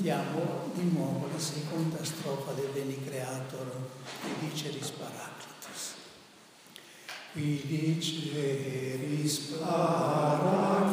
Cantiamo di nuovo la seconda strofa del Veni Creator che dice Risparaclitus. Qui dice Risparaclitus,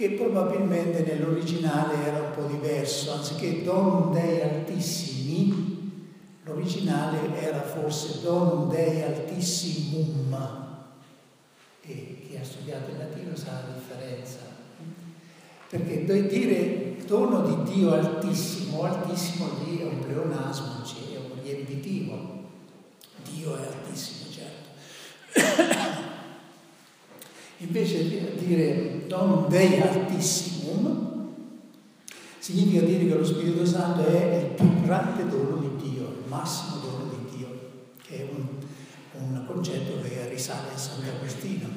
che probabilmente nell'originale era un po' diverso, anziché Donum Dei Altissimi, l'originale era forse Donum Dei Altissimum, e chi ha studiato il latino sa la differenza, perché dire dono di Dio altissimo, altissimo lì è un pleonasmo, cioè è un riempitivo, Dio è altissimo, certo. Invece di dire donum Dei altissimum significa dire che lo Spirito Santo è il più grande dono di Dio, il massimo dono di Dio, che è un, un concetto che risale a Sant'Agostino.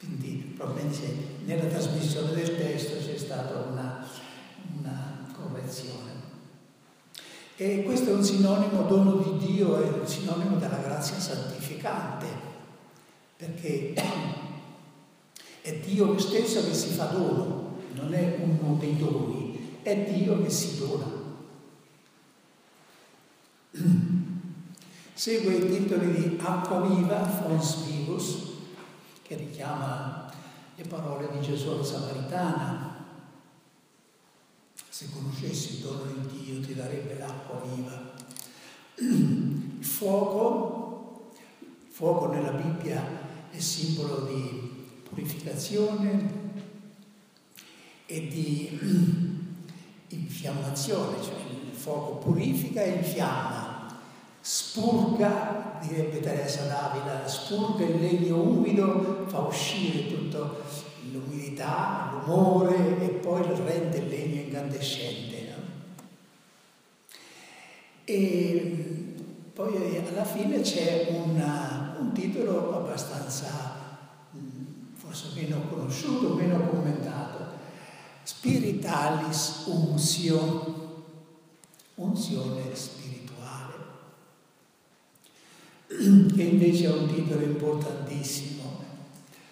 Quindi probabilmente nella trasmissione del testo c'è stata una, una correzione. E questo è un sinonimo, dono di Dio, è un sinonimo della grazia santificante, perché è Dio stesso che si fa dono, non è uno dei doni, è Dio che si dona. Segue i titoli di Acqua viva, Fons vivus, che richiama le parole di Gesù alla Samaritana. Se conoscessi il dono di Dio ti darebbe l'acqua viva. Il fuoco, il fuoco nella Bibbia è simbolo di purificazione e di infiammazione, cioè il fuoco purifica e infiamma, spurga, direbbe Teresa d'Avila, spurga il legno umido, fa uscire tutta l'umidità, l'umore e poi rende il legno incandescente. No? E poi alla fine c'è una, un titolo abbastanza forse meno conosciuto, meno commentato, Spiritalis Unsio, unzione spirituale, che invece è un titolo importantissimo.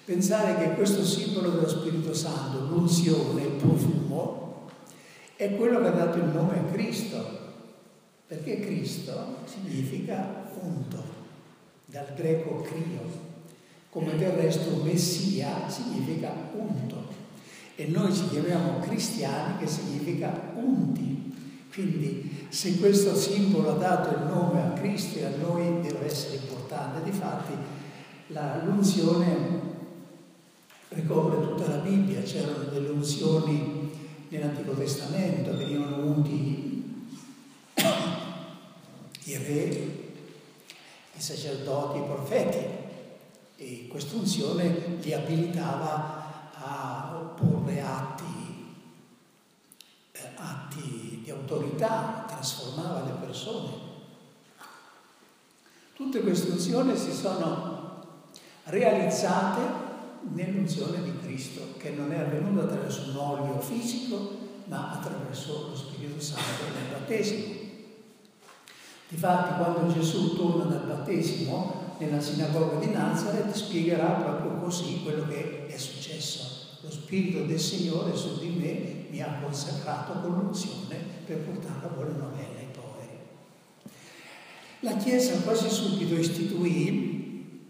Pensare che questo simbolo dello Spirito Santo, l'unzione, il profumo, è quello che ha dato il nome a Cristo, perché Cristo significa unto, dal greco crio, come del resto Messia significa unto e noi ci chiamiamo cristiani che significa unti. Quindi se questo simbolo ha dato il nome a Cristo e a noi deve essere importante. Difatti la, l'unzione ricopre tutta la Bibbia, c'erano delle unzioni nell'Antico Testamento, venivano unti i re, i sacerdoti, i profeti e questa unzione li abilitava a opporre atti, eh, atti di autorità, trasformava le persone. Tutte queste unzioni si sono realizzate nell'unzione di Cristo, che non è avvenuta attraverso un olio fisico, ma attraverso lo Spirito Santo nel battesimo. Difatti, quando Gesù torna dal battesimo, nella sinagoga di Nazareth spiegherà proprio così quello che è successo. Lo Spirito del Signore su di me mi ha consacrato con l'unzione per portare la buona novella ai poveri. La Chiesa quasi subito istituì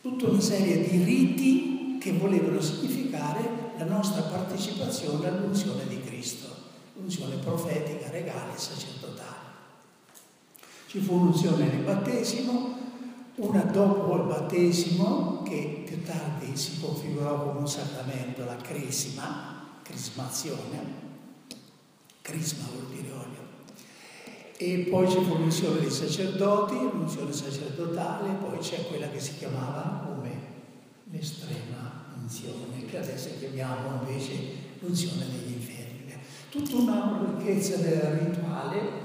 tutta una serie di riti che volevano significare la nostra partecipazione all'unzione di Cristo, l'unzione profetica, regale e sacerdotale. Ci fu un'unzione nel battesimo, una dopo il battesimo che più tardi si configurò come un sacramento, la crisma, crismazione, crisma vuol dire olio. E poi c'è l'unzione dei sacerdoti, l'unzione sacerdotale, poi c'è quella che si chiamava come l'estrema unzione, che adesso chiamiamo invece l'unzione degli infermi. Tutta una ricchezza del rituale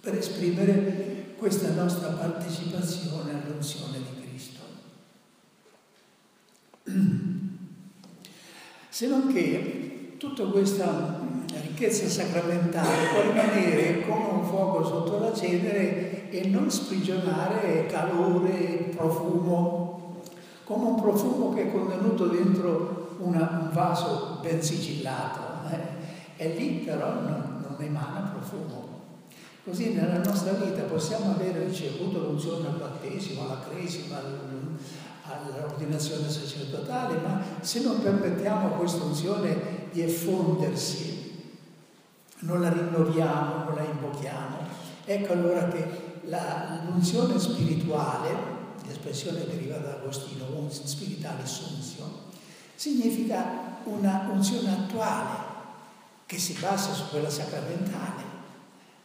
per esprimere questa nostra partecipazione all'unzione di Cristo. Se non che tutta questa ricchezza sacramentale può rimanere come un fuoco sotto la cenere e non sprigionare calore, profumo, come un profumo che è contenuto dentro una, un vaso ben sigillato. Eh? E lì però non, non emana profumo. Così nella nostra vita possiamo avere ricevuto l'unzione al battesimo, alla cresima, all'ordinazione sacerdotale, ma se non permettiamo a questa unzione di effondersi non la rinnoviamo, non la invochiamo. Ecco allora che la, l'unzione spirituale, l'espressione deriva da Agostino, spirituale sunzio, significa una unzione attuale che si basa su quella sacramentale,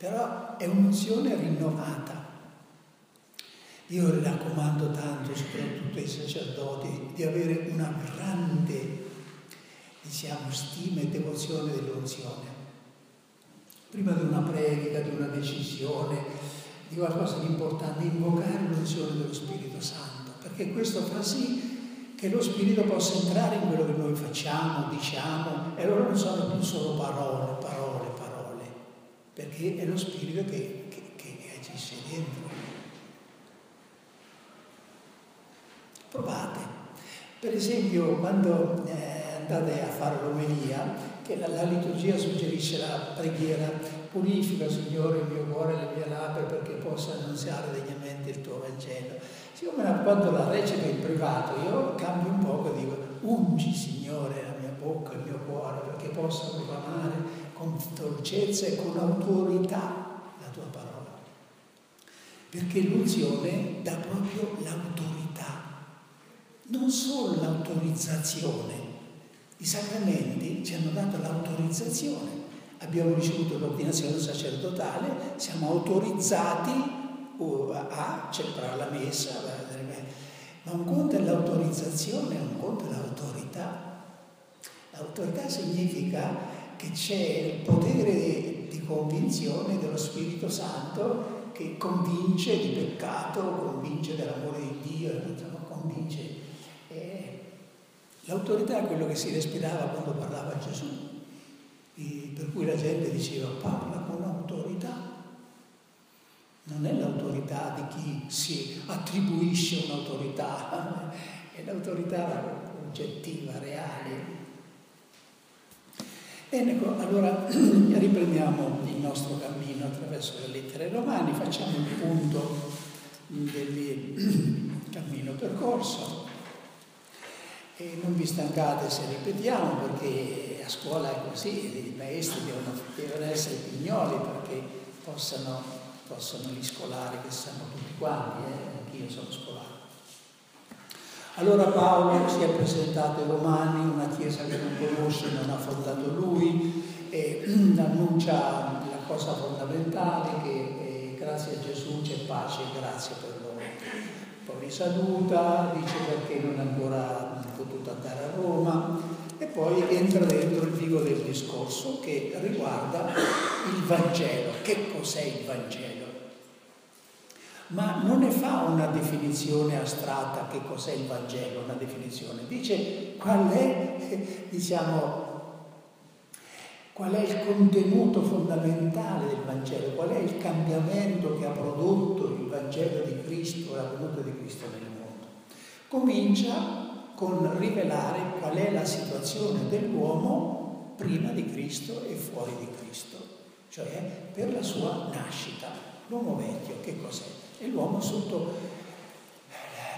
però è un'unzione rinnovata. Io raccomando tanto, soprattutto ai sacerdoti, di avere una grande, diciamo, stima e devozione dell'unzione prima di una predica, di una decisione, di qualcosa di importante, invocare l'unzione dello Spirito Santo, perché questo fa sì che lo Spirito possa entrare in quello che noi facciamo, diciamo, e allora non sono più solo parole, parole, perché è lo Spirito che, che, che agisce dentro. Provate. Per esempio, quando eh, andate a fare l'omelia, che la, la, liturgia suggerisce la preghiera, purifica Signore il mio cuore e le mie labbra perché possa annunziare degnamente il tuo Vangelo. Siccome quando la recita in privato io cambio un poco e dico ungi Signore la mia bocca e il mio cuore perché possa proclamare con dolcezza e con autorità la tua parola. Perché l'unzione dà proprio l'autorità, non solo l'autorizzazione, i sacramenti ci hanno dato l'autorizzazione, abbiamo ricevuto l'ordinazione sacerdotale, siamo autorizzati a celebrare la messa, ma un conto è l'autorizzazione, un conto è l'autorità. L'autorità significa che c'è il potere di convinzione dello Spirito Santo che convince di peccato, convince dell'amore di Dio, convince L'autorità è quello che si respirava quando parlava Gesù, per cui la gente diceva parla con autorità. Non è l'autorità di chi si attribuisce un'autorità, è l'autorità oggettiva, reale. Bene, ecco, allora riprendiamo il nostro cammino attraverso le lettere romane, facciamo il punto del cammino percorso. E non vi stancate se ripetiamo perché a scuola è così, i maestri devono, devono essere pignoli perché possano, possano gli scolari che sanno tutti quanti, eh? anch'io sono scolare. Allora Paolo si è presentato ai Romani, una chiesa che non conosce, non ha fondato lui, e annuncia la cosa fondamentale che eh, grazie a Gesù c'è pace e grazia per loro. Poi li saluta, dice perché non ancora potuto andare a Roma e poi entra dentro il vivo del discorso che riguarda il Vangelo. Che cos'è il Vangelo? Ma non ne fa una definizione astratta che cos'è il Vangelo, una definizione, dice qual è, diciamo, qual è il contenuto fondamentale del Vangelo, qual è il cambiamento che ha prodotto il Vangelo di Cristo, la venuta di Cristo nel mondo. Comincia con rivelare qual è la situazione dell'uomo prima di Cristo e fuori di Cristo, cioè per la sua nascita. L'uomo vecchio che cos'è? È l'uomo sotto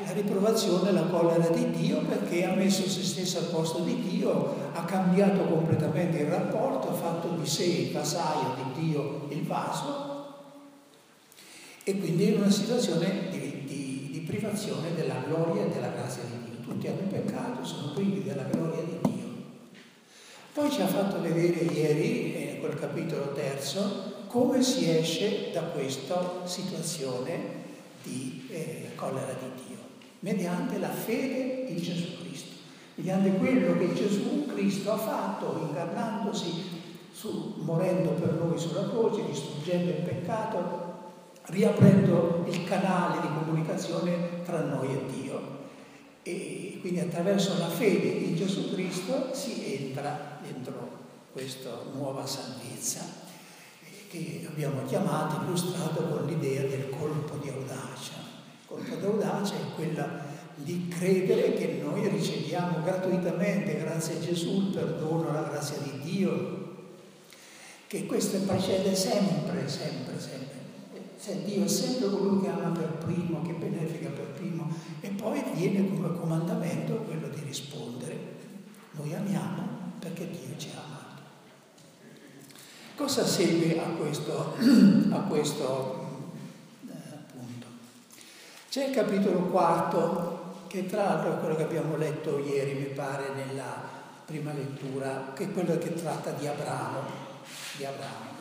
la riprovazione la collera di Dio perché ha messo se stesso al posto di Dio, ha cambiato completamente il rapporto, ha fatto di sé il vasaio di Dio il vaso e quindi in una situazione di, di, di privazione della gloria e della grazia di Dio. Tutti hanno peccato, sono privi della gloria di Dio. Poi ci ha fatto vedere ieri, in quel capitolo terzo, come si esce da questa situazione di eh, collera di Dio, mediante la fede in Gesù Cristo, mediante quello che Gesù Cristo ha fatto incarnandosi, su, morendo per noi sulla croce, distruggendo il peccato, riaprendo il canale di comunicazione tra noi e Dio. E quindi attraverso la fede in Gesù Cristo si entra dentro questa nuova salvezza che abbiamo chiamato, illustrato con l'idea del colpo di audacia. Il colpo di audacia è quella di credere che noi riceviamo gratuitamente, grazie a Gesù, il perdono, la grazia di Dio, che questo precede sempre, sempre, sempre cioè Dio è sempre colui che ama per primo, che benefica per primo e poi viene come comandamento quello di rispondere. Noi amiamo perché Dio ci amato. Cosa segue a questo, a questo eh, punto? C'è il capitolo quarto, che tra l'altro è quello che abbiamo letto ieri, mi pare, nella prima lettura, che è quello che tratta di Abramo. Di Abramo.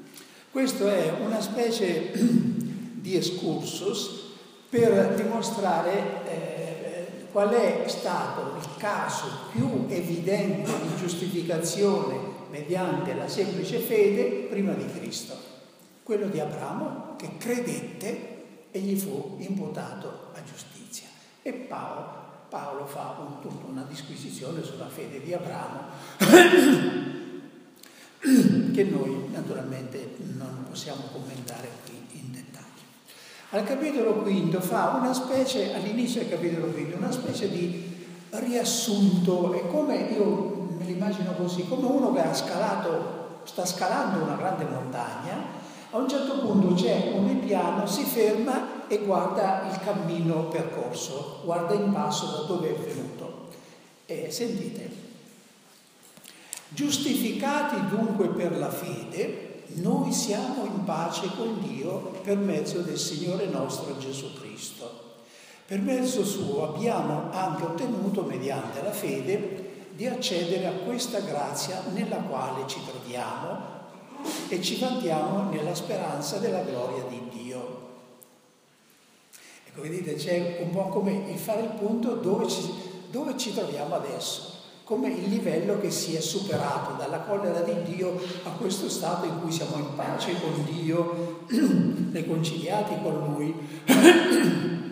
Questo è una specie di excursus per dimostrare eh, qual è stato il caso più evidente di giustificazione mediante la semplice fede prima di Cristo, quello di Abramo che credette e gli fu imputato a giustizia. E Paolo, Paolo fa un, tutta una disquisizione sulla fede di Abramo che noi naturalmente non possiamo commentare qui in dettaglio. Al capitolo quinto fa una specie, all'inizio del capitolo quinto, una specie di riassunto, è come io me l'immagino così, come uno che ha scalato, sta scalando una grande montagna, a un certo punto c'è un ripiano, si ferma e guarda il cammino percorso, guarda in passo da dove è venuto. E sentite, Giustificati dunque per la fede, noi siamo in pace con Dio per mezzo del Signore nostro Gesù Cristo. Per mezzo suo abbiamo anche ottenuto, mediante la fede, di accedere a questa grazia nella quale ci troviamo e ci vantiamo nella speranza della gloria di Dio. Ecco, vedete, c'è un po' come il fare il punto dove ci, dove ci troviamo adesso come il livello che si è superato dalla collera di Dio a questo stato in cui siamo in pace con Dio, riconciliati con Lui.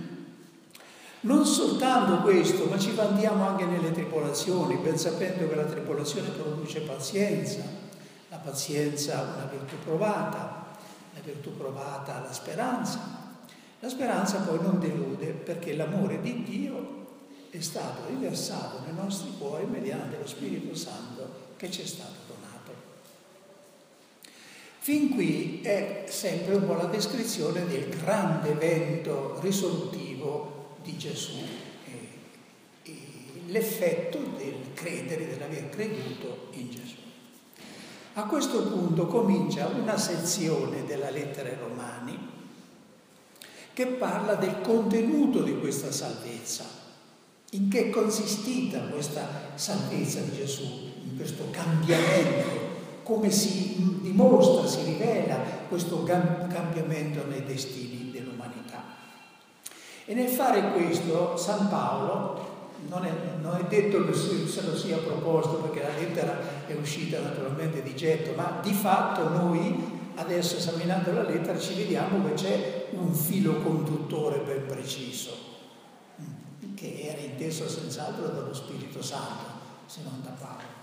Non soltanto questo, ma ci vantiamo anche nelle tripolazioni, ben sapendo che la tripolazione produce pazienza, la pazienza una virtù provata, la virtù provata la speranza. La speranza poi non delude perché l'amore di Dio è stato riversato nei nostri cuori mediante lo Spirito Santo che ci è stato donato. Fin qui è sempre un po' la descrizione del grande evento risolutivo di Gesù, e, e l'effetto del credere, dell'aver creduto in Gesù. A questo punto comincia una sezione della lettera ai Romani che parla del contenuto di questa salvezza in che è consistita questa salvezza di Gesù, in questo cambiamento? Come si dimostra, si rivela questo cambiamento nei destini dell'umanità? E nel fare questo San Paolo, non è, non è detto che se lo sia proposto perché la lettera è uscita naturalmente di getto, ma di fatto noi adesso esaminando la lettera ci vediamo che c'è un filo conduttore ben preciso che era inteso senz'altro dallo Spirito Santo, se non da Paolo.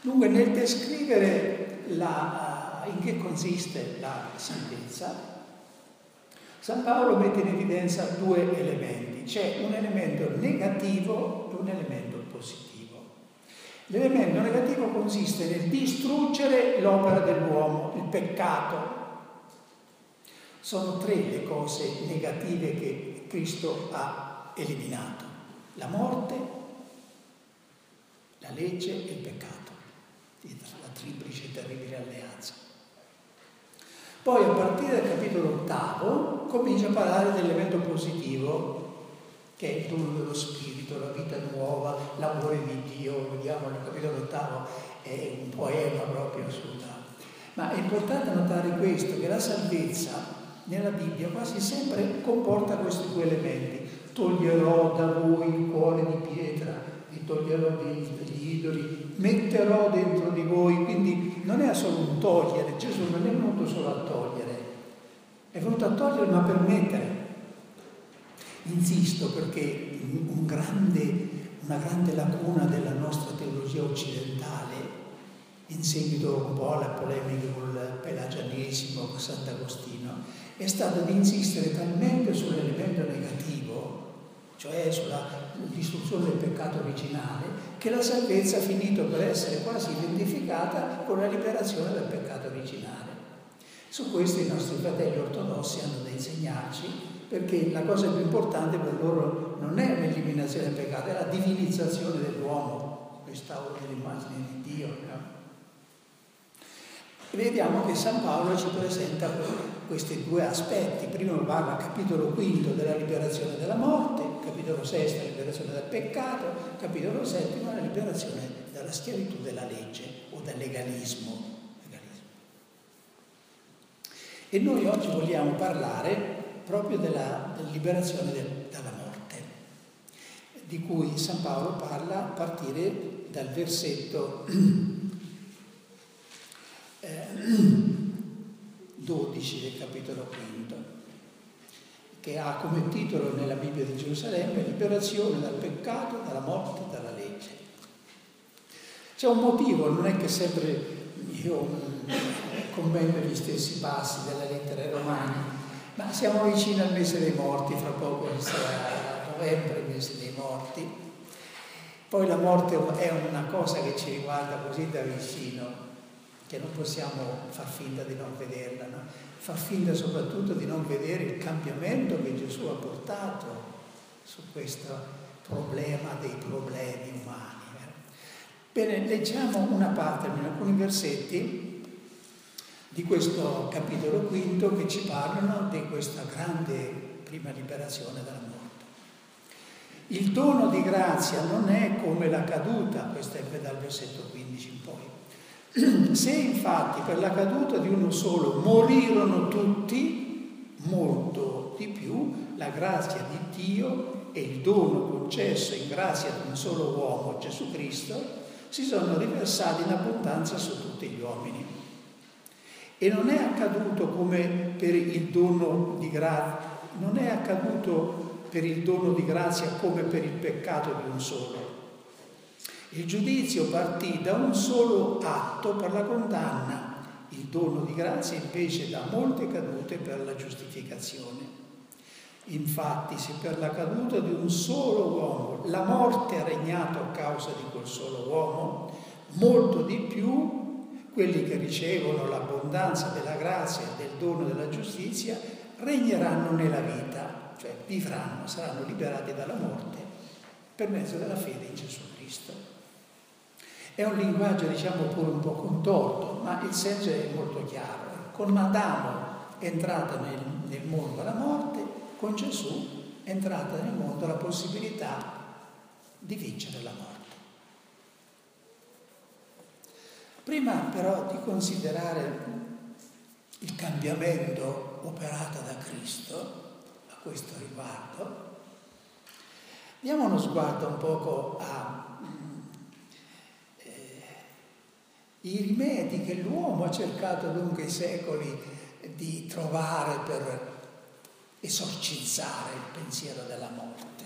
Dunque, nel descrivere la, in che consiste la salvezza, San Paolo mette in evidenza due elementi. C'è un elemento negativo e un elemento positivo. L'elemento negativo consiste nel distruggere l'opera dell'uomo, il peccato, Sono tre le cose negative che Cristo ha eliminato. La morte, la legge e il peccato. La triplice e terribile alleanza. Poi a partire dal capitolo ottavo comincia a parlare dell'evento positivo che è il dono dello Spirito, la vita nuova, l'amore di Dio, vediamo nel capitolo ottavo, è un poema proprio sulla... Ma è importante notare questo, che la salvezza nella Bibbia quasi sempre comporta questi due elementi. Toglierò da voi il cuore di pietra, vi toglierò degli idoli, metterò dentro di voi, quindi non è solo un togliere, Gesù non è venuto solo a togliere, è venuto a togliere ma per mettere. Insisto perché un grande, una grande lacuna della nostra teologia occidentale, in seguito un po' alle polemiche col pelagianesimo, con Sant'Agostino, è stata di insistere talmente sull'elemento negativo, cioè sulla distruzione del peccato originale, che la salvezza ha finito per essere quasi identificata con la liberazione dal peccato originale. Su questo i nostri fratelli ortodossi hanno da insegnarci perché la cosa più importante per loro non è l'eliminazione del peccato, è la divinizzazione dell'uomo, questa ordine immagine di Dio. No? Vediamo che San Paolo ci presenta questi due aspetti. Prima parla capitolo quinto della liberazione dalla morte, capitolo della liberazione dal peccato, capitolo settimo la liberazione dalla schiavitù della legge o dal legalismo. E noi oggi vogliamo parlare proprio della, della liberazione del, dalla morte, di cui San Paolo parla a partire dal versetto eh, 12 del capitolo quinto, che ha come titolo nella Bibbia di Gerusalemme Liberazione dal peccato, dalla morte, dalla legge. C'è un motivo, non è che sempre io commento gli stessi passi della lettera ai Romani, ma siamo vicini al mese dei morti, fra poco sarà novembre, il mese dei morti. Poi la morte è una cosa che ci riguarda così da vicino che non possiamo far finta di non vederla, no? far finta soprattutto di non vedere il cambiamento che Gesù ha portato su questo problema dei problemi umani. Eh. Bene, leggiamo una parte, alcuni versetti, di questo capitolo quinto che ci parlano di questa grande prima liberazione dalla morte. Il dono di grazia non è come la caduta, questo è dal versetto 15 in poi. Se infatti per la caduta di uno solo morirono tutti, molto di più la grazia di Dio e il dono concesso in grazia di un solo uomo, Gesù Cristo, si sono riversati in abbondanza su tutti gli uomini. E non è accaduto come per il dono di grazia, non è accaduto per il dono di grazia come per il peccato di un solo. Il giudizio partì da un solo atto per la condanna, il dono di grazia invece da molte cadute per la giustificazione. Infatti, se per la caduta di un solo uomo la morte ha regnato a causa di quel solo uomo, molto di più quelli che ricevono l'abbondanza della grazia e del dono della giustizia regneranno nella vita, cioè vivranno, saranno liberati dalla morte per mezzo della fede in Gesù Cristo. È un linguaggio diciamo pure un po' contorto, ma il senso è molto chiaro. Con Adamo è entrata nel, nel mondo la morte, con Gesù è entrata nel mondo la possibilità di vincere la morte. Prima però di considerare il cambiamento operato da Cristo a questo riguardo, diamo uno sguardo un poco ai eh, rimedi che l'uomo ha cercato lungo i secoli di trovare per esorcizzare il pensiero della morte.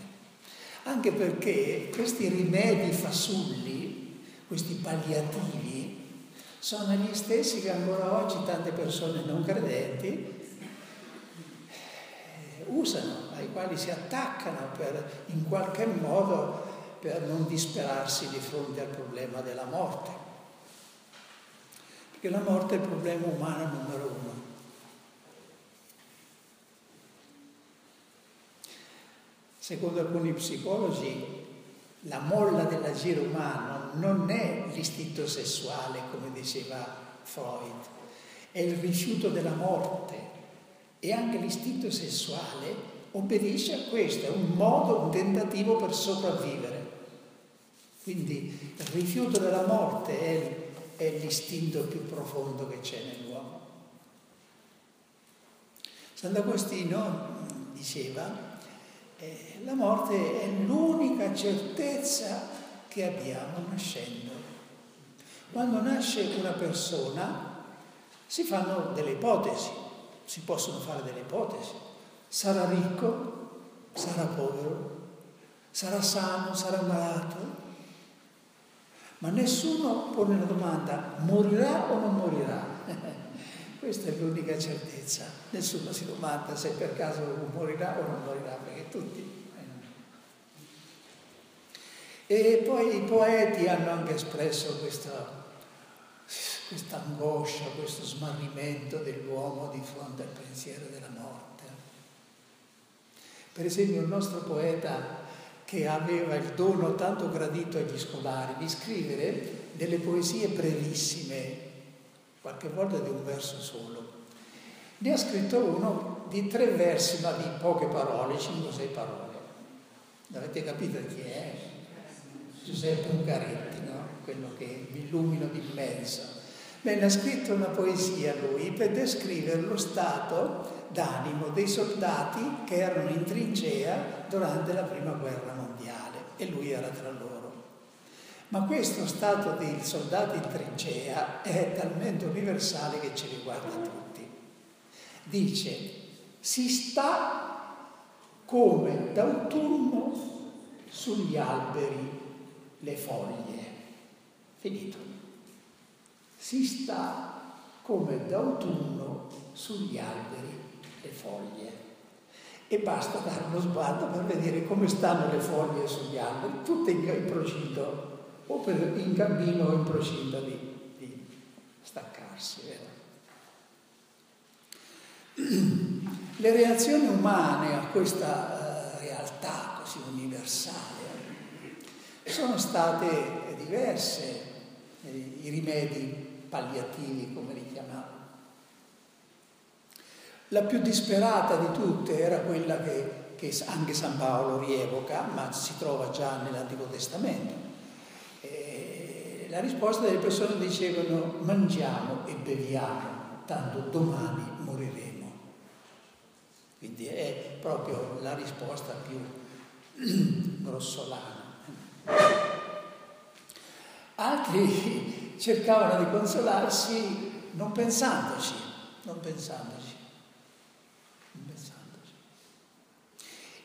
Anche perché questi rimedi fasulli, questi palliativi, sono gli stessi che ancora oggi tante persone non credenti eh, usano, ai quali si attaccano per, in qualche modo per non disperarsi di fronte al problema della morte che la morte è il problema umano numero uno. Secondo alcuni psicologi, la molla dell'agire umano non è l'istinto sessuale, come diceva Freud, è il rifiuto della morte e anche l'istinto sessuale obbedisce a questo, è un modo, un tentativo per sopravvivere. Quindi il rifiuto della morte è il è l'istinto più profondo che c'è nell'uomo. Sant'Agostino diceva eh, la morte è l'unica certezza che abbiamo nascendo. Quando nasce una persona si fanno delle ipotesi, si possono fare delle ipotesi. Sarà ricco, sarà povero, sarà sano, sarà malato. Ma nessuno pone la domanda, morirà o non morirà? Questa è l'unica certezza. Nessuno si domanda se per caso morirà o non morirà, perché tutti. Eh. E poi i poeti hanno anche espresso questa, questa angoscia, questo smarrimento dell'uomo di fronte al pensiero della morte. Per esempio il nostro poeta che aveva il dono tanto gradito agli scolari di scrivere delle poesie brevissime, qualche volta di un verso solo. Ne ha scritto uno di tre versi, ma di poche parole, 5-6 parole. Avete capito chi è? Giuseppe Ungaretti, no? quello che mi illumina d'immenso. Bene, ha scritto una poesia lui per descrivere lo stato d'animo dei soldati che erano in trincea durante la prima guerra mondiale e lui era tra loro. Ma questo stato dei soldati in trincea è talmente universale che ci riguarda tutti. Dice, si sta come d'autunno sugli alberi le foglie. Finito. Si sta come d'autunno sugli alberi le foglie. E basta dare uno sguardo per vedere come stanno le foglie sugli alberi, tutte in procinto o per, in cammino o in procinto di, di staccarsi. Vero? Le reazioni umane a questa uh, realtà così universale sono state diverse, eh, i rimedi palliativi come li chiamavo. La più disperata di tutte era quella che, che anche San Paolo rievoca, ma si trova già nell'Antico Testamento, la risposta delle persone dicevano mangiamo e beviamo, tanto domani moriremo. Quindi è proprio la risposta più grossolana. Altri cercavano di consolarsi non pensandoci, non pensandoci, non pensandoci.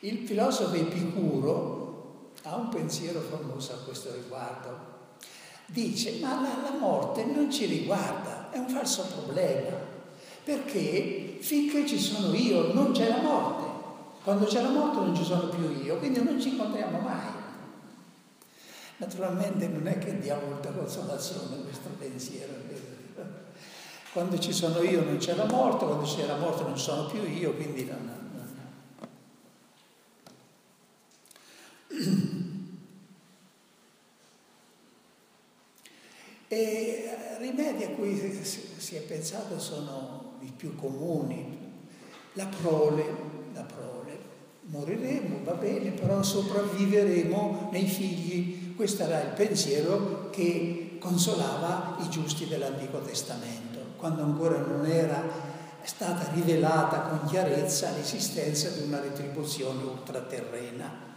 Il filosofo Epicuro ha un pensiero famoso a questo riguardo dice ma la, la morte non ci riguarda, è un falso problema, perché finché ci sono io non c'è la morte, quando c'è la morte non ci sono più io, quindi non ci incontriamo mai. Naturalmente non è che dia molta consolazione questo pensiero. Quando ci sono io non c'è la morte, quando c'è la morte non sono più io, quindi non, non, non. E rimedi a cui si è pensato sono i più comuni. La prole, la prole. Moriremo, va bene, però sopravviveremo nei figli. Questo era il pensiero che consolava i giusti dell'Antico Testamento, quando ancora non era stata rivelata con chiarezza l'esistenza di una retribuzione ultraterrena.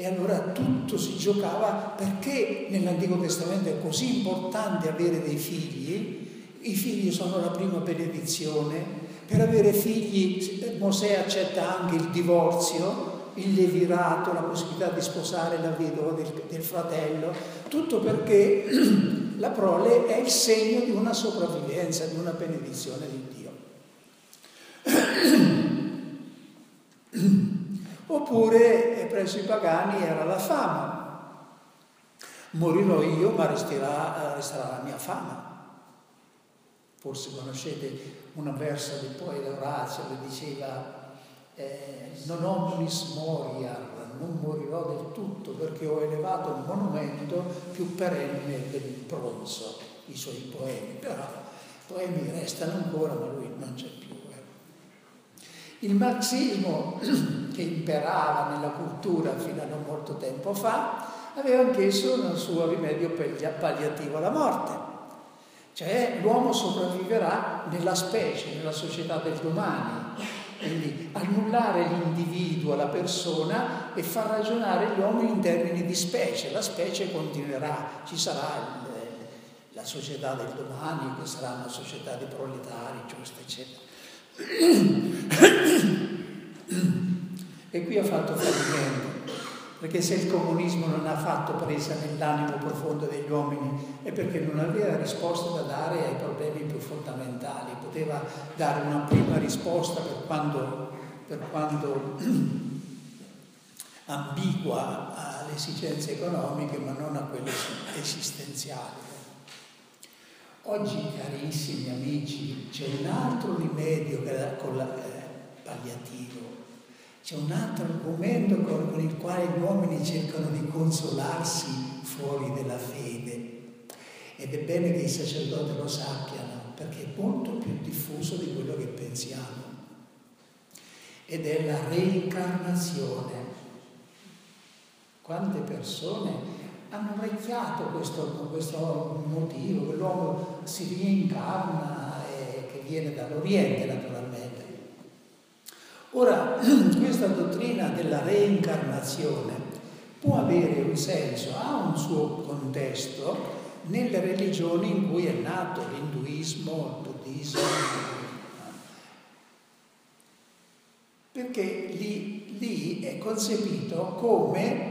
E allora tutto si giocava perché nell'Antico Testamento è così importante avere dei figli. I figli sono la prima benedizione. Per avere figli Mosè accetta anche il divorzio, il levirato, la possibilità di sposare la vedova del, del fratello, tutto perché la prole è il segno di una sopravvivenza, di una benedizione di Dio. Oppure presso i pagani era la fama. Morirò io, ma resterà, resterà la mia fama. Forse conoscete una versa del poeta Orazio che diceva eh, non omnis moriar non morirò del tutto perché ho elevato un monumento più perenne del bronzo, i suoi poemi, però i poemi restano ancora ma lui non c'è più. Il marxismo che imperava nella cultura fino a non molto tempo fa aveva anch'esso un suo rimedio palliativo alla morte. Cioè l'uomo sopravviverà nella specie, nella società del domani. Quindi annullare l'individuo, la persona e far ragionare uomini in termini di specie. La specie continuerà, ci sarà il, la società del domani, che sarà una società di proletari, giusto, eccetera. E qui ha fatto fallimento perché se il comunismo non ha fatto presa nell'animo profondo degli uomini è perché non aveva risposte da dare ai problemi più fondamentali, poteva dare una prima risposta per quando, per quando ambigua alle esigenze economiche ma non a quelle esistenziali. Oggi, carissimi amici, c'è un altro rimedio con la, eh, palliativo c'è un altro argomento con, con il quale gli uomini cercano di consolarsi fuori della fede. Ed è bene che i sacerdoti lo sappiano, perché è molto più diffuso di quello che pensiamo. Ed è la reincarnazione. Quante persone hanno orecchiato questo, questo motivo, che l'uomo si reincarna e che viene dall'Oriente naturalmente. Ora, questa dottrina della reincarnazione può avere un senso, ha un suo contesto nelle religioni in cui è nato l'induismo, il buddismo, perché lì, lì è concepito come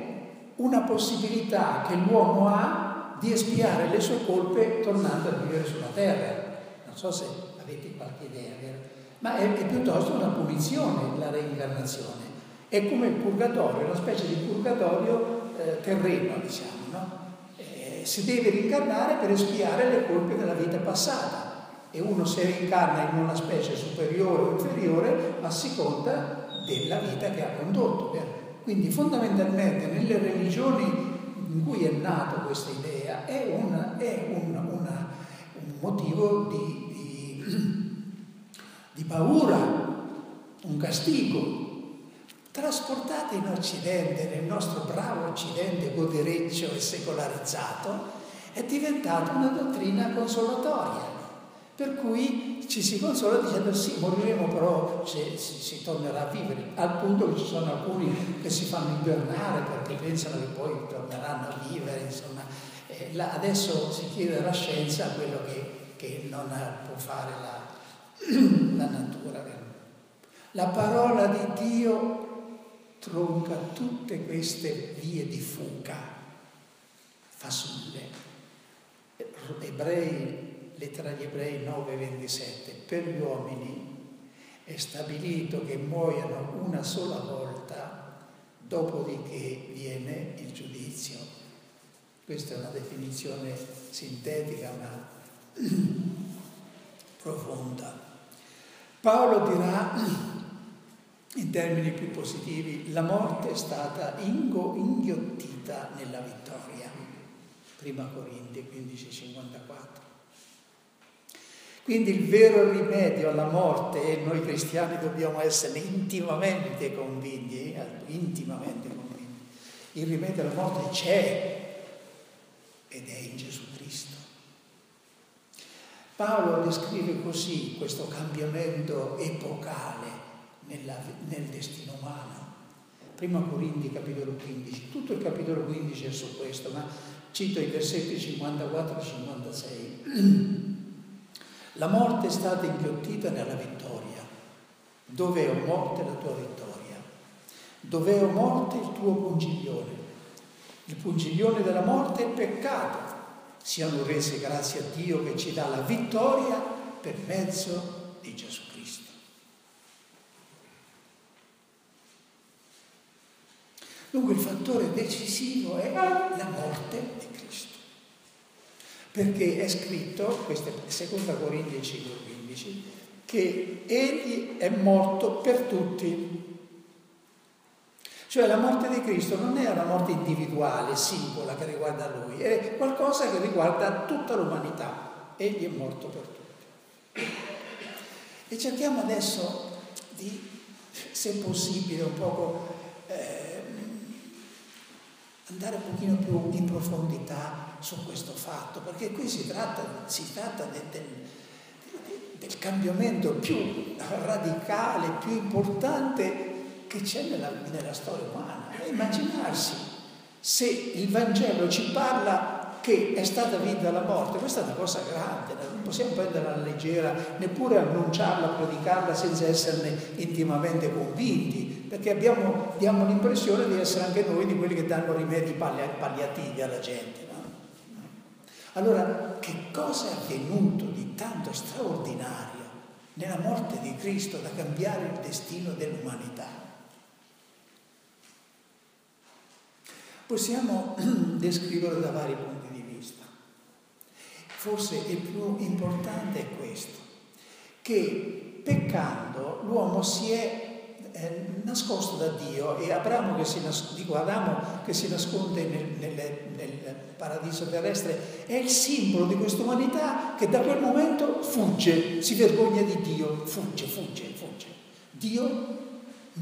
una possibilità che l'uomo ha di espiare le sue colpe tornando a vivere sulla terra. Non so se avete qualche idea, vero? ma è, è piuttosto una punizione la reincarnazione. È come il purgatorio, una specie di purgatorio eh, terreno, diciamo, no? eh, si deve reincarnare per espiare le colpe della vita passata e uno si reincarna in una specie superiore o inferiore a seconda della vita che ha condotto. Vero? Quindi fondamentalmente nelle religioni in cui è nata questa idea è, una, è una, una, un motivo di, di di paura, un castigo. Trasportate in Occidente, nel nostro bravo Occidente godereccio e secolarizzato, è diventata una dottrina consolatoria. Per cui ci si consola dicendo sì, moriremo però se si, si, tornerà a vivere, al punto che ci sono alcuni che si fanno invernare perché pensano che poi torneranno a vivere, insomma. Eh, la, adesso si chiede alla scienza quello che, che non può fare la, la natura. La parola di Dio tronca tutte queste vie di fuga, fasulle. Ebrei, lettera agli Ebrei 9:27, per gli uomini è stabilito che muoiano una sola volta, dopodiché viene il giudizio. Questa è una definizione sintetica ma profonda. Paolo dirà in termini più positivi, la morte è stata ingo, inghiottita nella vittoria. Prima Corinti 15:54. Quindi il vero rimedio alla morte, e noi cristiani dobbiamo essere intimamente convinti, intimamente convinti, il rimedio alla morte c'è ed è in Gesù Cristo. Paolo descrive così questo cambiamento epocale nella, nel destino umano. Prima Corinti capitolo 15, tutto il capitolo 15 è su questo, ma cito i versetti 54 e 56. La morte è stata inghiottita nella vittoria. Dov'è o morte la tua vittoria? Dov'è o morte il tuo pungiglione? Il pungiglione della morte è il peccato siano rese grazie a Dio che ci dà la vittoria per mezzo di Gesù Cristo. Dunque il fattore decisivo è la morte. Perché è scritto, questo è 2 Corinti 5,15, che Egli è morto per tutti. Cioè la morte di Cristo non è una morte individuale, singola, che riguarda Lui, è qualcosa che riguarda tutta l'umanità. Egli è morto per tutti. E cerchiamo adesso di, se possibile, un poco eh, andare un pochino più in profondità su questo fatto, perché qui si tratta, si tratta del, del, del cambiamento più radicale, più importante che c'è nella, nella storia umana. E immaginarsi se il Vangelo ci parla che è stata vinta la morte, questa è una cosa grande, non possiamo prenderla alla leggera, neppure annunciarla, predicarla senza esserne intimamente convinti, perché abbiamo, diamo l'impressione di essere anche noi di quelli che danno rimedi palliativi alla gente. Allora, che cosa è avvenuto di tanto straordinario nella morte di Cristo da cambiare il destino dell'umanità? Possiamo descriverlo da vari punti di vista. Forse il più importante è questo, che peccando l'uomo si è eh, nascosto da Dio e Abramo che si, nas- dico, Adamo che si nasconde nel, nel, nel paradiso terrestre è il simbolo di questa umanità che da quel momento fugge, si vergogna di Dio, fugge, fugge, fugge. Dio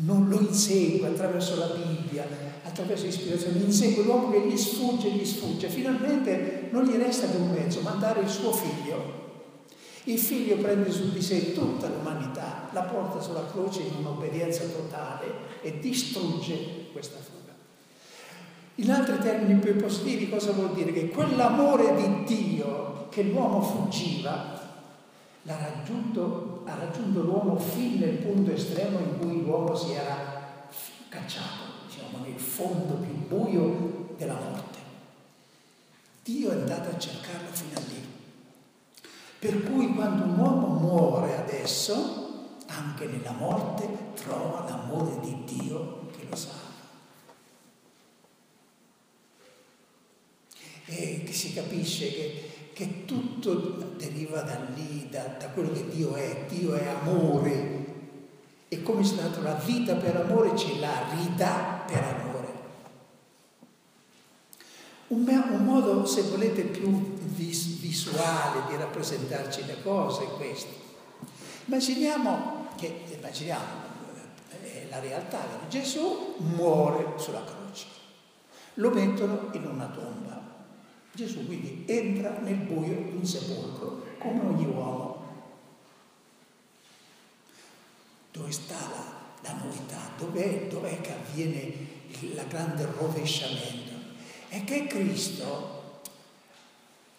non lo insegue attraverso la Bibbia, attraverso l'ispirazione, insegue l'uomo che gli sfugge, gli sfugge. Finalmente non gli resta che un mezzo, mandare il suo figlio. Il figlio prende su di sé tutta l'umanità, la porta sulla croce in un'obbedienza totale e distrugge questa fuga. In altri termini più positivi cosa vuol dire? Che quell'amore di Dio che l'uomo fuggiva l'ha raggiunto, ha raggiunto l'uomo fin nel punto estremo in cui l'uomo si era cacciato, diciamo, nel fondo più buio della morte. Dio è andato a cercarlo fino a lì. Per cui quando un uomo muore adesso, anche nella morte trova l'amore di Dio che lo salva. E si capisce che che tutto deriva da lì, da, da quello che Dio è. Dio è amore. E come è stata la vita per amore, ce la ridà per amore. Un, un modo, se volete, più vis, visuale di rappresentarci le cose è questo. Immaginiamo che, immaginiamo, è la realtà, Gesù muore sulla croce, lo mettono in una tomba. Gesù quindi entra nel buio di un sepolcro come ogni uomo. Dove sta la, la novità? Dov'è, dov'è che avviene il grande rovesciamento? È che Cristo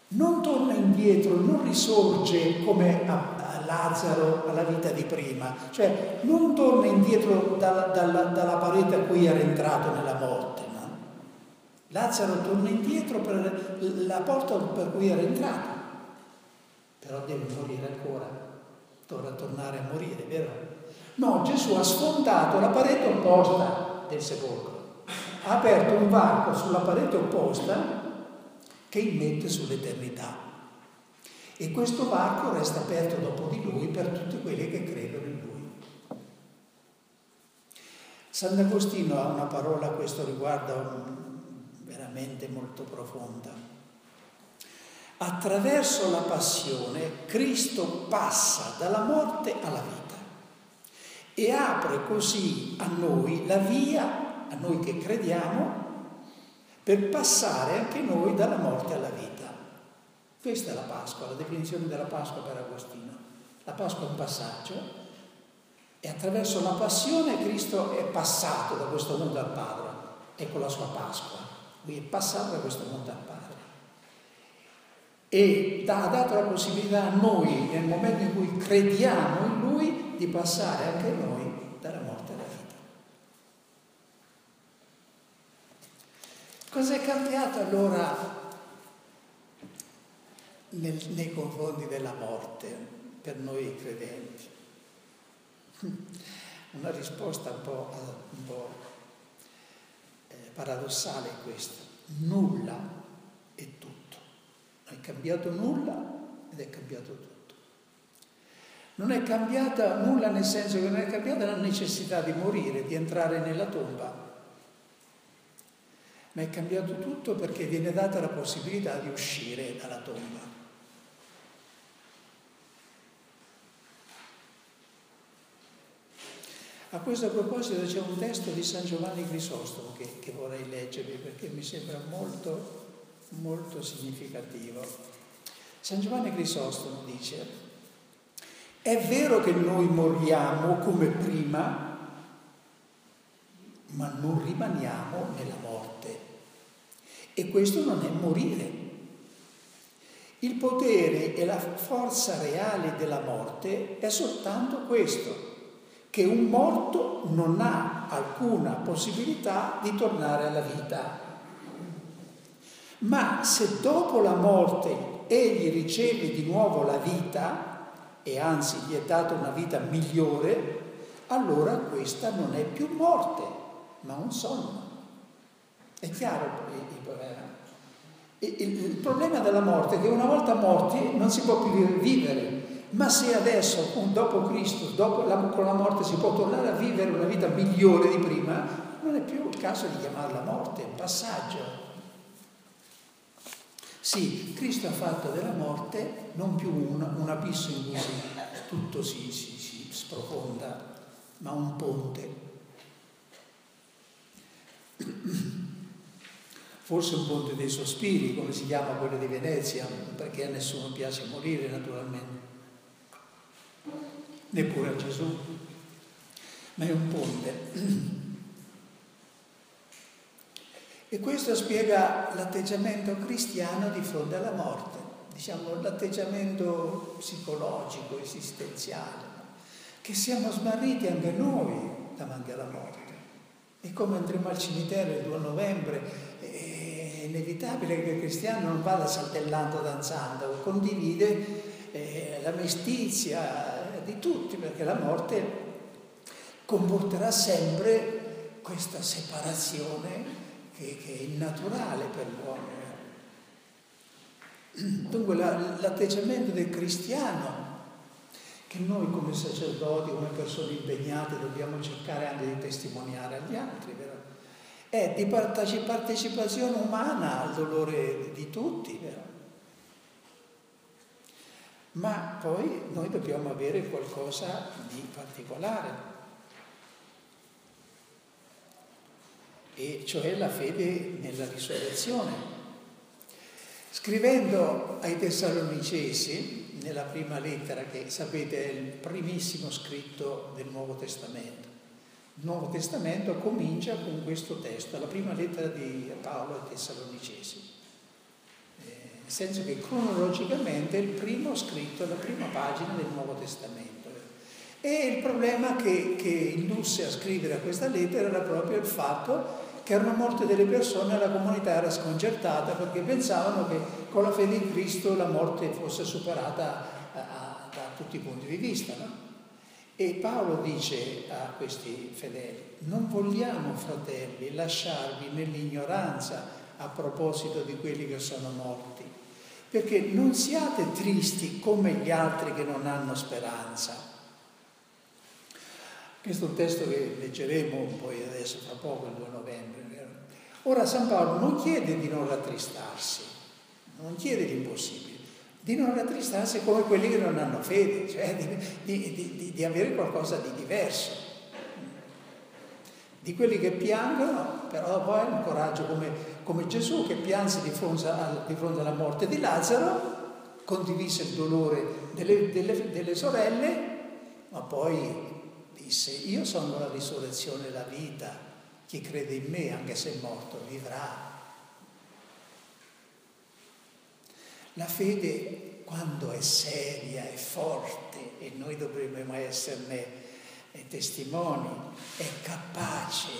non torna indietro, non risorge come a, Lazzaro alla vita di prima, cioè non torna indietro dalla, dalla, dalla parete a cui era entrato nella morte Lazzaro torna indietro per la porta per cui era entrato, però deve morire ancora, dovrà tornare a morire, vero? No, Gesù ha sfondato la parete opposta del sepolcro, ha aperto un varco sulla parete opposta che immette sull'eternità. E questo varco resta aperto dopo di lui per tutti quelli che credono in lui. Sant'Agostino ha una parola a questo riguardo veramente molto profonda. Attraverso la passione Cristo passa dalla morte alla vita e apre così a noi la via, a noi che crediamo, per passare anche noi dalla morte alla vita. Questa è la Pasqua, la definizione della Pasqua per Agostino. La Pasqua è un passaggio e attraverso la passione Cristo è passato da questo mondo al Padre. Ecco la sua Pasqua. Lui è passato da questo mondo al Padre. E ha dato la possibilità a noi, nel momento in cui crediamo in Lui, di passare anche noi dalla morte alla vita. Cos'è cambiato allora nel, nei confronti della morte per noi credenti? Una risposta un po', un po paradossale è questo. Nulla è tutto. Non è cambiato nulla ed è cambiato tutto. Non è cambiata nulla nel senso che non è cambiata la necessità di morire, di entrare nella tomba. Ma è cambiato tutto perché viene data la possibilità di uscire dalla tomba. A questo proposito c'è un testo di San Giovanni Crisostomo che, che vorrei leggervi perché mi sembra molto, molto significativo. San Giovanni Crisostomo dice, è vero che noi moriamo come prima, ma non rimaniamo nella morte. E questo non è morire. Il potere e la forza reale della morte è soltanto questo, che un morto non ha alcuna possibilità di tornare alla vita. Ma se dopo la morte egli riceve di nuovo la vita, e anzi gli è data una vita migliore, allora questa non è più morte, ma un sonno. È chiaro il problema? Il problema della morte è che una volta morti non si può più vivere, ma se adesso, dopo Cristo, dopo la, con la morte, si può tornare a vivere una vita migliore di prima, non è più il caso di chiamarla morte, è un passaggio. Sì, Cristo ha fatto della morte non più un, un abisso in cui tutto si, si, si sprofonda, ma un ponte. Forse un ponte dei sospiri, come si chiama quello di Venezia, perché a nessuno piace morire naturalmente neppure a Gesù, ma è un ponte. E questo spiega l'atteggiamento cristiano di fronte alla morte, diciamo l'atteggiamento psicologico, esistenziale, che siamo smarriti anche noi davanti alla morte. E come andremo al cimitero il 2 novembre, inevitabile che il cristiano non vada saltellando, danzando, condivide eh, mestizia, di tutti, perché la morte comporterà sempre questa separazione che, che è innaturale per l'uomo. Dunque la, l'atteggiamento del cristiano, che noi come sacerdoti, come persone impegnate, dobbiamo cercare anche di testimoniare agli altri, vero? È di partecipazione umana al dolore di tutti, vero? ma poi noi dobbiamo avere qualcosa di particolare, e cioè la fede nella risurrezione. Scrivendo ai Tessalonicesi, nella prima lettera, che sapete è il primissimo scritto del Nuovo Testamento, Nuovo Testamento comincia con questo testo, la prima lettera di Paolo ai Tessalonicesi nel senso che cronologicamente è il primo scritto, la prima pagina del Nuovo Testamento. E il problema che, che indusse a scrivere questa lettera era proprio il fatto che erano morte delle persone e la comunità era sconcertata perché pensavano che con la fede in Cristo la morte fosse superata a, a, da tutti i punti di vista. No? E Paolo dice a questi fedeli, non vogliamo fratelli lasciarvi nell'ignoranza a proposito di quelli che sono morti, perché non siate tristi come gli altri che non hanno speranza. Questo è un testo che leggeremo poi adesso fra poco, il 2 novembre. Ora San Paolo non chiede di non rattristarsi, non chiede l'impossibile, di non rattristarsi come quelli che non hanno fede, cioè di, di, di, di avere qualcosa di diverso di quelli che piangono, però poi hanno coraggio come, come Gesù che pianse di fronte, a, di fronte, alla morte di Lazzaro, condivise il dolore delle, delle, delle sorelle, ma poi disse, io sono la risurrezione e la vita, chi crede in me, anche se è morto, vivrà. La fede, quando è seria, è forte, e noi dovremmo esserne è testimoni, è capace,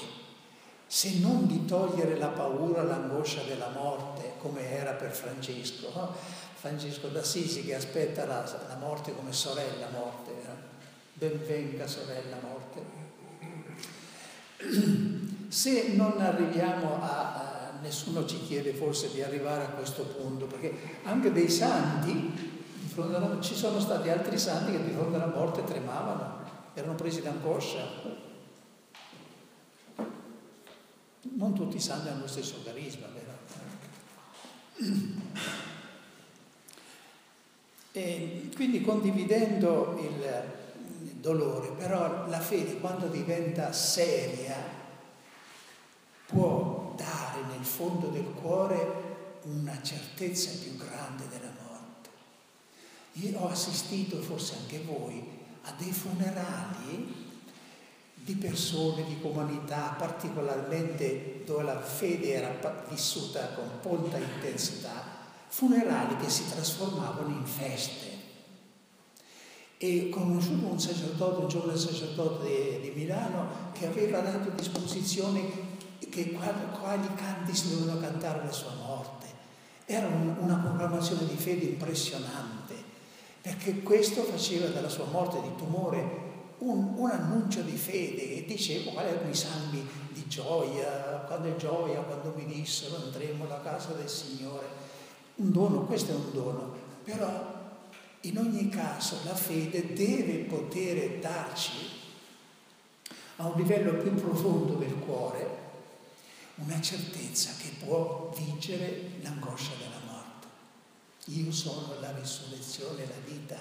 se non di togliere la paura, l'angoscia della morte, come era per Francesco, no? Francesco d'Assisi che aspetta la, la morte come sorella morte, eh? benvenga sorella morte. Se non arriviamo a, a, nessuno ci chiede forse di arrivare a questo punto, perché anche dei santi, alla, ci sono stati altri santi che di fronte alla morte tremavano erano presi d'angoscia. non tutti i santi hanno lo stesso carisma, vero? E quindi condividendo il dolore, però la fede quando diventa seria può dare nel fondo del cuore una certezza più grande della morte. Io ho assistito, forse anche voi, a dei funerali di persone, di comunità, particolarmente dove la fede era vissuta con molta intensità, funerali che si trasformavano in feste. E conosciuto un sacerdote, un giovane sacerdote di, di Milano, che aveva dato disposizione che quali, canti si dovevano cantare alla sua morte. Era un, una proclamazione di fede impressionante, perché questo faceva dalla sua morte di tumore un, un, annuncio di fede e dicevo quali erano i salmi di gioia, quando è gioia, quando mi dissero andremo alla casa del Signore. Un dono, questo è un dono, però in ogni caso la fede deve poter darci a un livello più profondo del cuore una certezza che può vincere l'angoscia della morte. Io sono la risurrezione e la vita,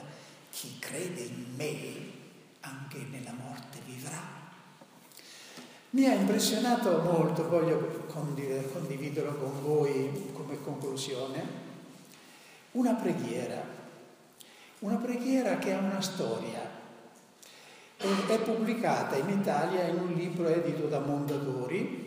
chi crede in me anche nella morte vivrà. Mi ha impressionato molto, voglio condividerlo con voi come conclusione, una preghiera, una preghiera che ha una storia. È pubblicata in Italia in un libro edito da Mondadori,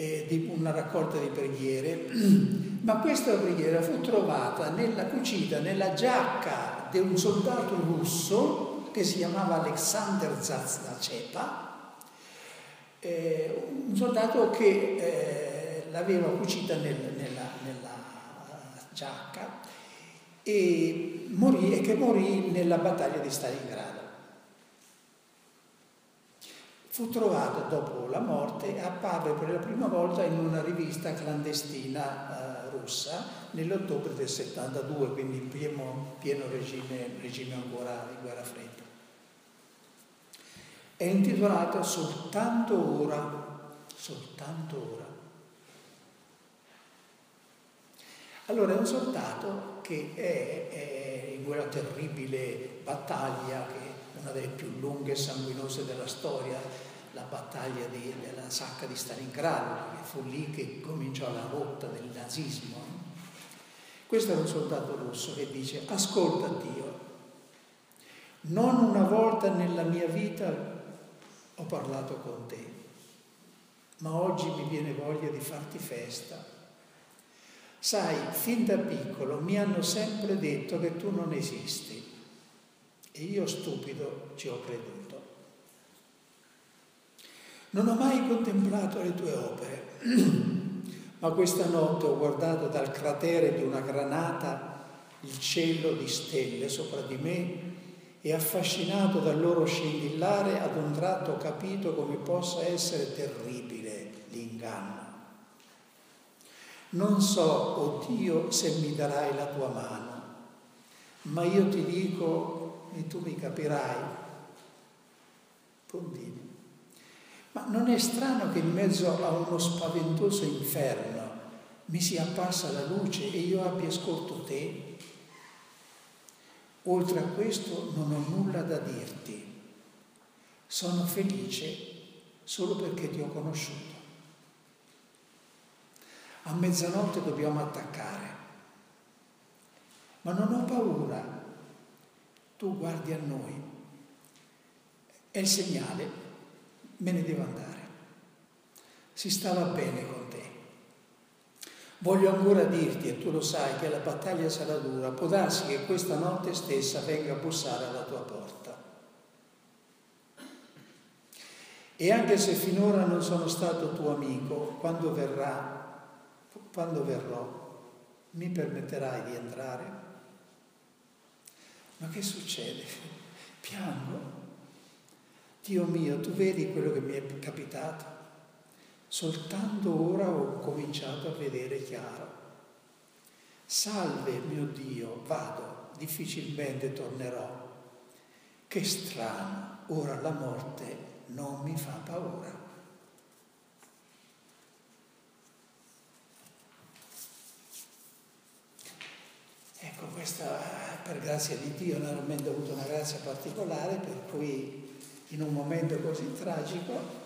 di una raccolta di preghiere, ma questa preghiera fu trovata nella cucita, nella giacca di un soldato russo che si chiamava Alexander Zaznacepa, eh, un soldato che eh, l'aveva cucita nel, nella, nella, giacca e, morì, e che morì nella battaglia di Stalingrado. Fu trovato dopo la morte apparve per la prima volta in una rivista clandestina eh, russa nell'ottobre del 72, quindi in pieno, pieno regime, regime ancora di guerra fredda. È intitolato Soltanto ora, soltanto ora. Allora è un soldato che è, è in quella terribile battaglia, che è una delle più lunghe e sanguinose della storia, la battaglia di, della sacca di Stalingrado, che fu lì che cominciò la rotta del nazismo. Questo è un soldato russo che dice, ascolta Dio, non una volta nella mia vita ho parlato con te, ma oggi mi viene voglia di farti festa. Sai, fin da piccolo mi hanno sempre detto che tu non esisti e io stupido ci ho creduto. Non ho mai contemplato le tue opere ma questa notte ho guardato dal cratere di una granata il cielo di stelle sopra di me e affascinato dal loro scintillare ad un tratto ho capito come possa essere terribile l'inganno. Non so, oh Dio, se mi darai la tua mano, ma io ti dico e tu mi capirai. Puntini. Ma non è strano che in mezzo a uno spaventoso inferno mi sia apparsa la luce e io abbia scorto te? Oltre a questo non ho nulla da dirti. Sono felice solo perché ti ho conosciuto. A mezzanotte dobbiamo attaccare, ma non ho paura. Tu guardi a noi. È il segnale me ne devo andare. Si stava bene con te. Voglio ancora dirti, e tu lo sai, che la battaglia sarà dura. Può darsi che questa notte stessa venga a bussare alla tua porta. E anche se finora non sono stato tuo amico, quando verrà, quando verrò, mi permetterai di entrare? Ma che succede? Piango Dio mio, tu vedi quello che mi è capitato? Soltanto ora ho cominciato a vedere chiaro. Salve mio Dio, vado, difficilmente tornerò. Che strano, ora la morte non mi fa paura. Ecco, questa per grazia di Dio, veramente ho avuto una grazia particolare per cui in un momento così tragico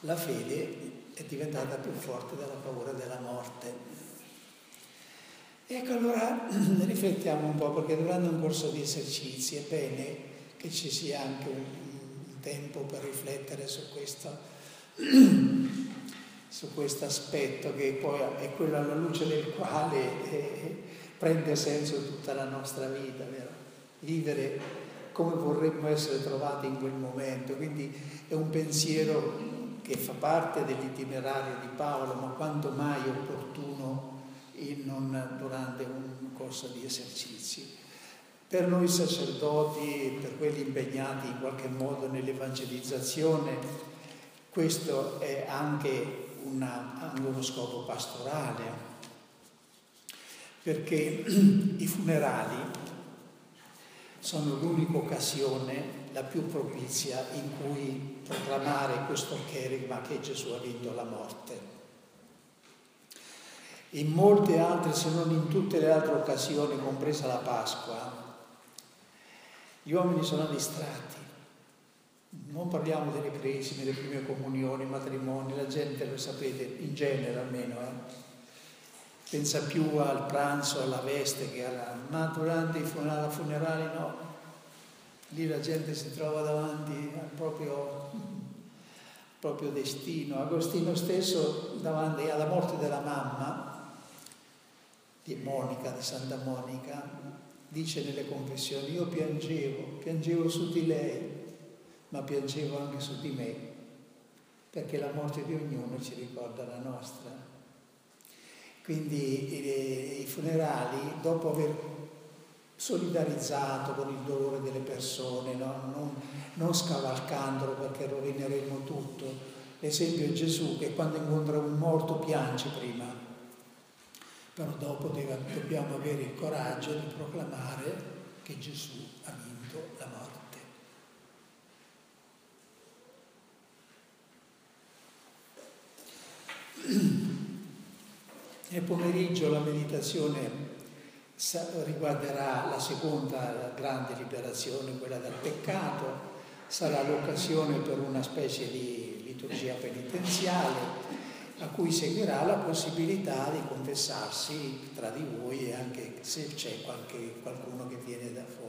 la fede è diventata più forte della paura della morte. Ecco, allora riflettiamo un po' perché durante un corso di esercizi è bene che ci sia anche un, tempo per riflettere su questo, su questo aspetto che poi è quello alla luce del quale eh, prende senso tutta la nostra vita, vero? Vivere come vorremmo essere trovati in quel momento. Quindi è un pensiero che fa parte dell'itinerario di Paolo, ma quanto mai opportuno non durante un corso di esercizi. Per noi sacerdoti, per quelli impegnati in qualche modo nell'evangelizzazione, questo è anche, una, anche uno scopo pastorale, perché i funerali sono l'unica occasione, la più propizia, in cui proclamare questo cherigma che Gesù ha vinto la morte in molte altre, se non in tutte le altre occasioni, compresa la Pasqua, gli uomini sono distratti. Non parliamo delle cresime, delle prime comunioni, matrimoni, la gente lo sapete, in genere almeno, eh? Pensa più al pranzo, alla veste che alla... ma durante i funerali no. Lì la gente si trova davanti al proprio, proprio destino. Agostino stesso, davanti alla morte della mamma, di Monica, di Santa Monica, dice nelle confessioni, io piangevo, piangevo su di lei, ma piangevo anche su di me, perché la morte di ognuno ci ricorda la nostra. Quindi i, i funerali, dopo aver solidarizzato con il dolore delle persone, no? non, non scavalcandolo perché rovineremo tutto, l'esempio è Gesù che quando incontra un morto piange prima però dopo deve, dobbiamo avere il coraggio di proclamare che Gesù ha vinto la morte. Nel pomeriggio la meditazione riguarderà la seconda grande liberazione, quella dal peccato, sarà l'occasione per una specie di liturgia penitenziale a cui seguirà la possibilità di confessarsi tra di voi anche se c'è qualche, qualcuno che viene da fuori.